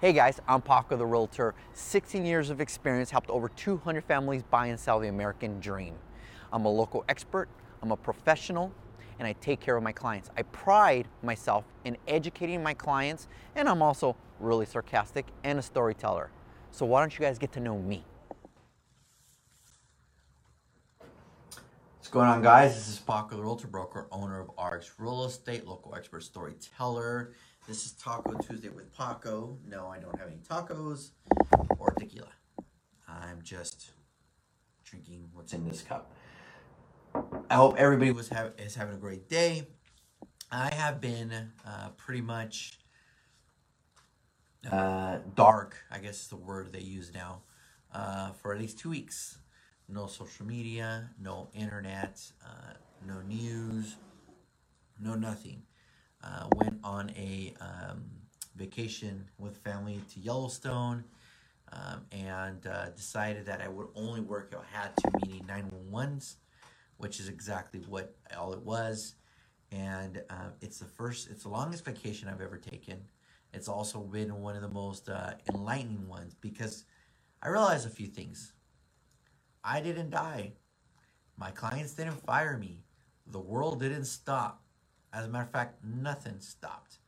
Hey guys, I'm Paco the Realtor. 16 years of experience, helped over 200 families buy and sell the American dream. I'm a local expert, I'm a professional, and I take care of my clients. I pride myself in educating my clients, and I'm also really sarcastic and a storyteller. So why don't you guys get to know me? What's going on, guys? This is Paco the Realtor Broker, owner of RX Real Estate, local expert storyteller. This is Taco Tuesday with Paco. No, I don't have any tacos or tequila. I'm just drinking what's in this cup. I hope everybody was have, is having a great day. I have been uh, pretty much uh, dark, I guess is the word they use now, uh, for at least two weeks. No social media, no internet, uh, no news, no nothing uh, went on a um, vacation with family to Yellowstone um, and uh, decided that I would only work if I had to, meaning 911s, which is exactly what all it was. And uh, it's the first, it's the longest vacation I've ever taken. It's also been one of the most uh, enlightening ones because I realized a few things. I didn't die. My clients didn't fire me. The world didn't stop. As a matter of fact, nothing stopped.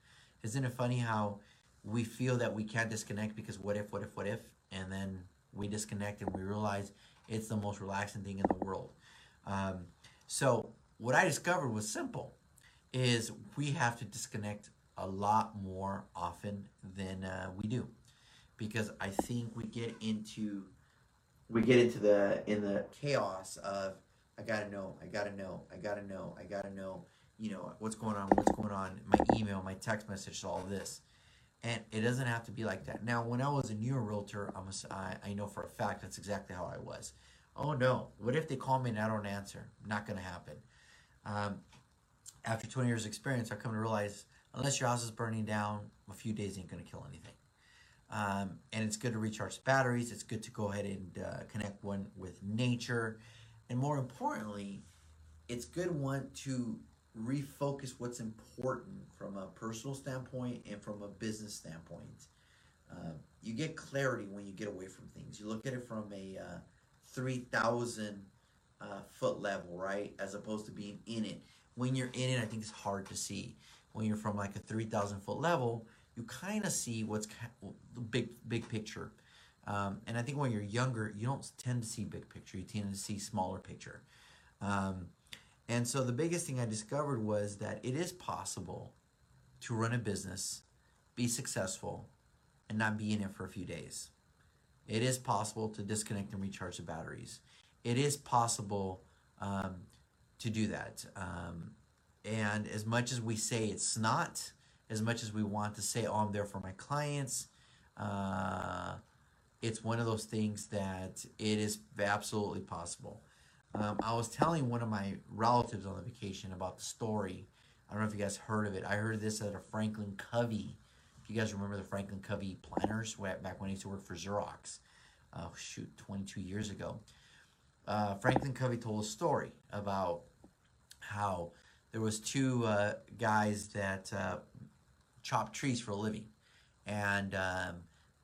Isn't it funny how we feel that we can't disconnect because what if, what if, what if? And then we disconnect and we realize it's the most relaxing thing in the world. Um, so what I discovered was simple, is we have to disconnect a lot more often than uh, we do, because I think we get into we get into the in the chaos of I gotta know, I gotta know, I gotta know, I gotta know, you know, what's going on, what's going on, my email, my text message, all this. And it doesn't have to be like that. Now, when I was a newer realtor, I'm a, I, I know for a fact that's exactly how I was. Oh no, what if they call me and I don't answer? Not going to happen. Um, after 20 years experience, I come to realize unless your house is burning down, a few days ain't going to kill anything. Um, and it's good to recharge batteries. It's good to go ahead and uh, connect one with nature. And more importantly, it's good one to refocus what's important from a personal standpoint and from a business standpoint. Uh, you get clarity when you get away from things. You look at it from a uh, 3,000 uh, foot level, right? As opposed to being in it. When you're in it, I think it's hard to see. When you're from like a 3,000 foot level, you kind of see what's the big, big picture. Um, and I think when you're younger, you don't tend to see big picture. You tend to see smaller picture. Um, and so the biggest thing I discovered was that it is possible to run a business, be successful, and not be in it for a few days. It is possible to disconnect and recharge the batteries. It is possible um, to do that. Um, and as much as we say it's not, as much as we want to say, oh, I'm there for my clients, uh, it's one of those things that it is absolutely possible. Um, I was telling one of my relatives on the vacation about the story. I don't know if you guys heard of it. I heard this at a Franklin Covey. If you guys remember the Franklin Covey planners back when I used to work for Xerox, uh, shoot, 22 years ago. Uh, Franklin Covey told a story about how there was two uh, guys that uh, chopped trees for a living, and um,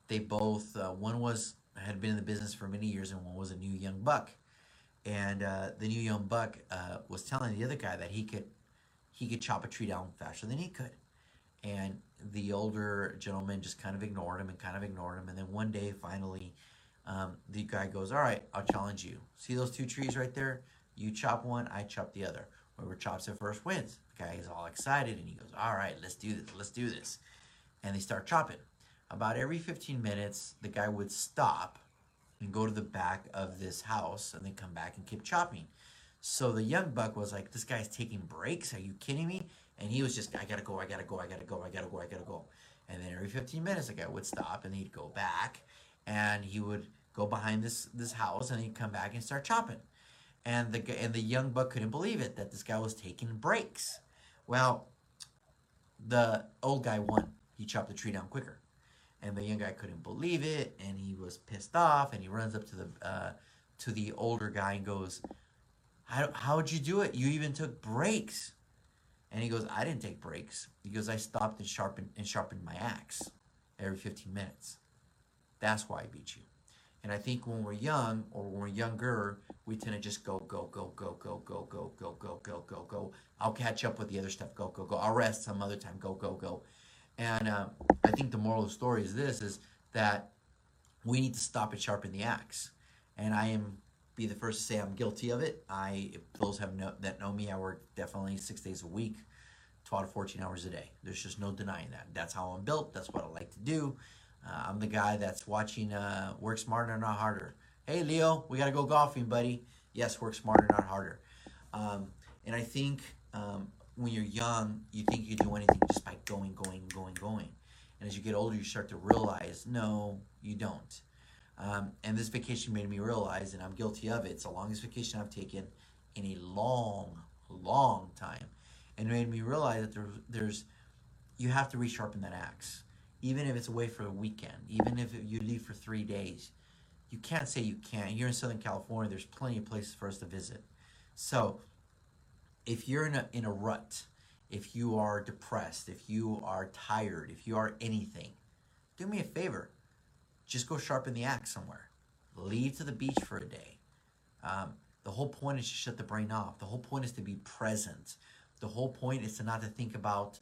they both uh, one was had been in the business for many years, and one was a new young buck and uh, the new young buck uh, was telling the other guy that he could he could chop a tree down faster than he could. And the older gentleman just kind of ignored him and kind of ignored him. And then one day finally um, the guy goes all right i'll challenge you. See those two trees right there? You chop one i chop the other. Whoever chops it first wins. The guy is all excited and he goes all right let's do this let's do this. And they start chopping. About every 15 minutes the guy would stop and go to the back of this house and then come back and keep chopping. So the young buck was like, This guy's taking breaks. Are you kidding me? And he was just, I gotta go, I gotta go, I gotta go, I gotta go, I gotta go. And then every 15 minutes, the guy would stop and he'd go back and he would go behind this this house and he'd come back and start chopping. And the and the young buck couldn't believe it that this guy was taking breaks. Well, the old guy won. He chopped the tree down quicker and the young guy couldn't believe it and he was pissed off and he runs up to the uh, to the older guy and goes how, how'd you do it you even took breaks and he goes i didn't take breaks he goes i stopped and sharpened and sharpened my axe every 15 minutes. That's why I beat you. And I think when we're young or when we're younger, we tend to just go, go, go, go, go, go, go, go, go, go, go, go. I'll catch up with the other stuff. Go, go, go. I'll rest some other time. Go, go, go. And uh, I think the moral of the story is this: is that we need to stop and sharpen the axe. And I am be the first to say I'm guilty of it. I those have no, that know me, I work definitely six days a week, 12 to 14 hours a day. There's just no denying that. That's how I'm built. That's what I like to do. Uh, I'm the guy that's watching uh, Work Smarter, Not Harder. Hey, Leo, we got to go golfing, buddy. Yes, work smarter, not harder. Um, and I think um, when you're young, you think you do anything just by going, going, going, going. And as you get older, you start to realize, no, you don't. Um, and this vacation made me realize, and I'm guilty of it, it's the longest vacation I've taken in a long, long time. And it made me realize that there's, there's you have to resharpen that axe even if it's away for a weekend, even if you leave for three days. You can't say you can't. You're in Southern California, there's plenty of places for us to visit. So if you're in a, in a rut, if you are depressed, if you are tired, if you are anything, do me a favor. Just go sharpen the axe somewhere. Leave to the beach for a day. Um, the whole point is to shut the brain off. The whole point is to be present. The whole point is to not to think about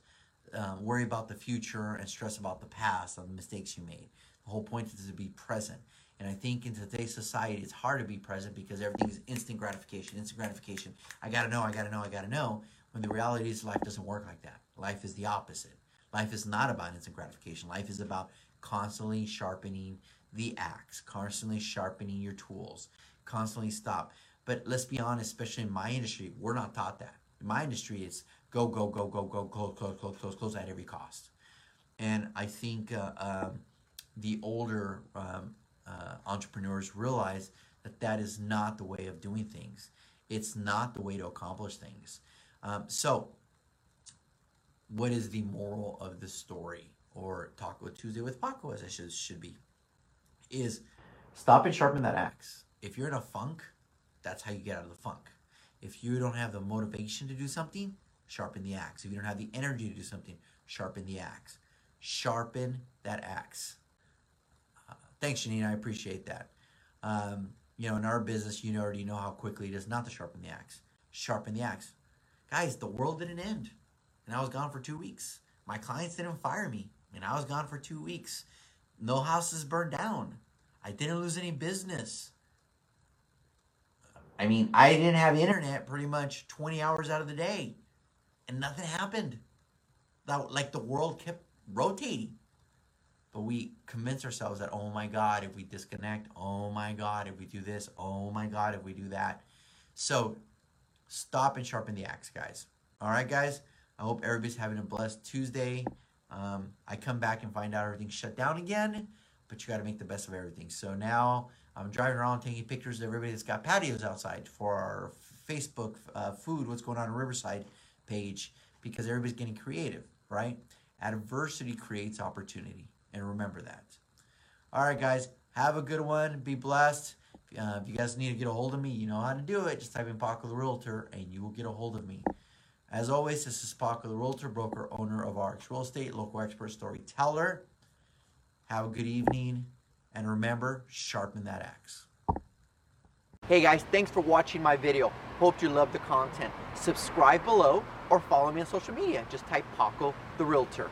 um, worry about the future and stress about the past and the mistakes you made. The whole point is to be present. And I think in today's society, it's hard to be present because everything is instant gratification, instant gratification. I gotta know, I gotta know, I gotta know. When the reality is, life doesn't work like that. Life is the opposite. Life is not about instant gratification. Life is about constantly sharpening the axe, constantly sharpening your tools, constantly stop. But let's be honest, especially in my industry, we're not taught that. In my industry, it's go, go, go, go, go, close, close, close, close, close at every cost. And I think uh, um, the older um, uh, entrepreneurs realize that that is not the way of doing things. It's not the way to accomplish things. Um, so, what is the moral of the story, or Taco Tuesday with Paco, as it should, should be, is stop and sharpen that axe. If you're in a funk, that's how you get out of the funk. If you don't have the motivation to do something, sharpen the axe. If you don't have the energy to do something, sharpen the axe. Sharpen that axe. Thanks, Janine. I appreciate that. Um, you know, in our business, you already know how quickly it is not to sharpen the axe. Sharpen the axe. Guys, the world didn't end, and I was gone for two weeks. My clients didn't fire me, and I was gone for two weeks. No houses burned down. I didn't lose any business. I mean, I didn't have internet pretty much 20 hours out of the day and nothing happened. That like the world kept rotating. But we convince ourselves that, oh my God, if we disconnect, oh my God, if we do this, oh my God, if we do that. So stop and sharpen the axe, guys. All right, guys. I hope everybody's having a blessed Tuesday. Um, I come back and find out everything's shut down again, but you got to make the best of everything. So now I'm driving around taking pictures of everybody that's got patios outside for our Facebook uh, food, what's going on in Riverside page because everybody's getting creative, right? Adversity creates opportunity. And remember that. All right, guys. Have a good one. Be blessed. Uh, if you guys need to get a hold of me, you know how to do it. Just type in Paco the Realtor and you will get a hold of me. As always, this is Paco the Realtor, broker, owner of RX Real Estate, local expert storyteller. Have a good evening. And remember, sharpen that axe. Hey guys, thanks for watching my video. Hope you love the content. Subscribe below or follow me on social media. Just type Paco the Realtor.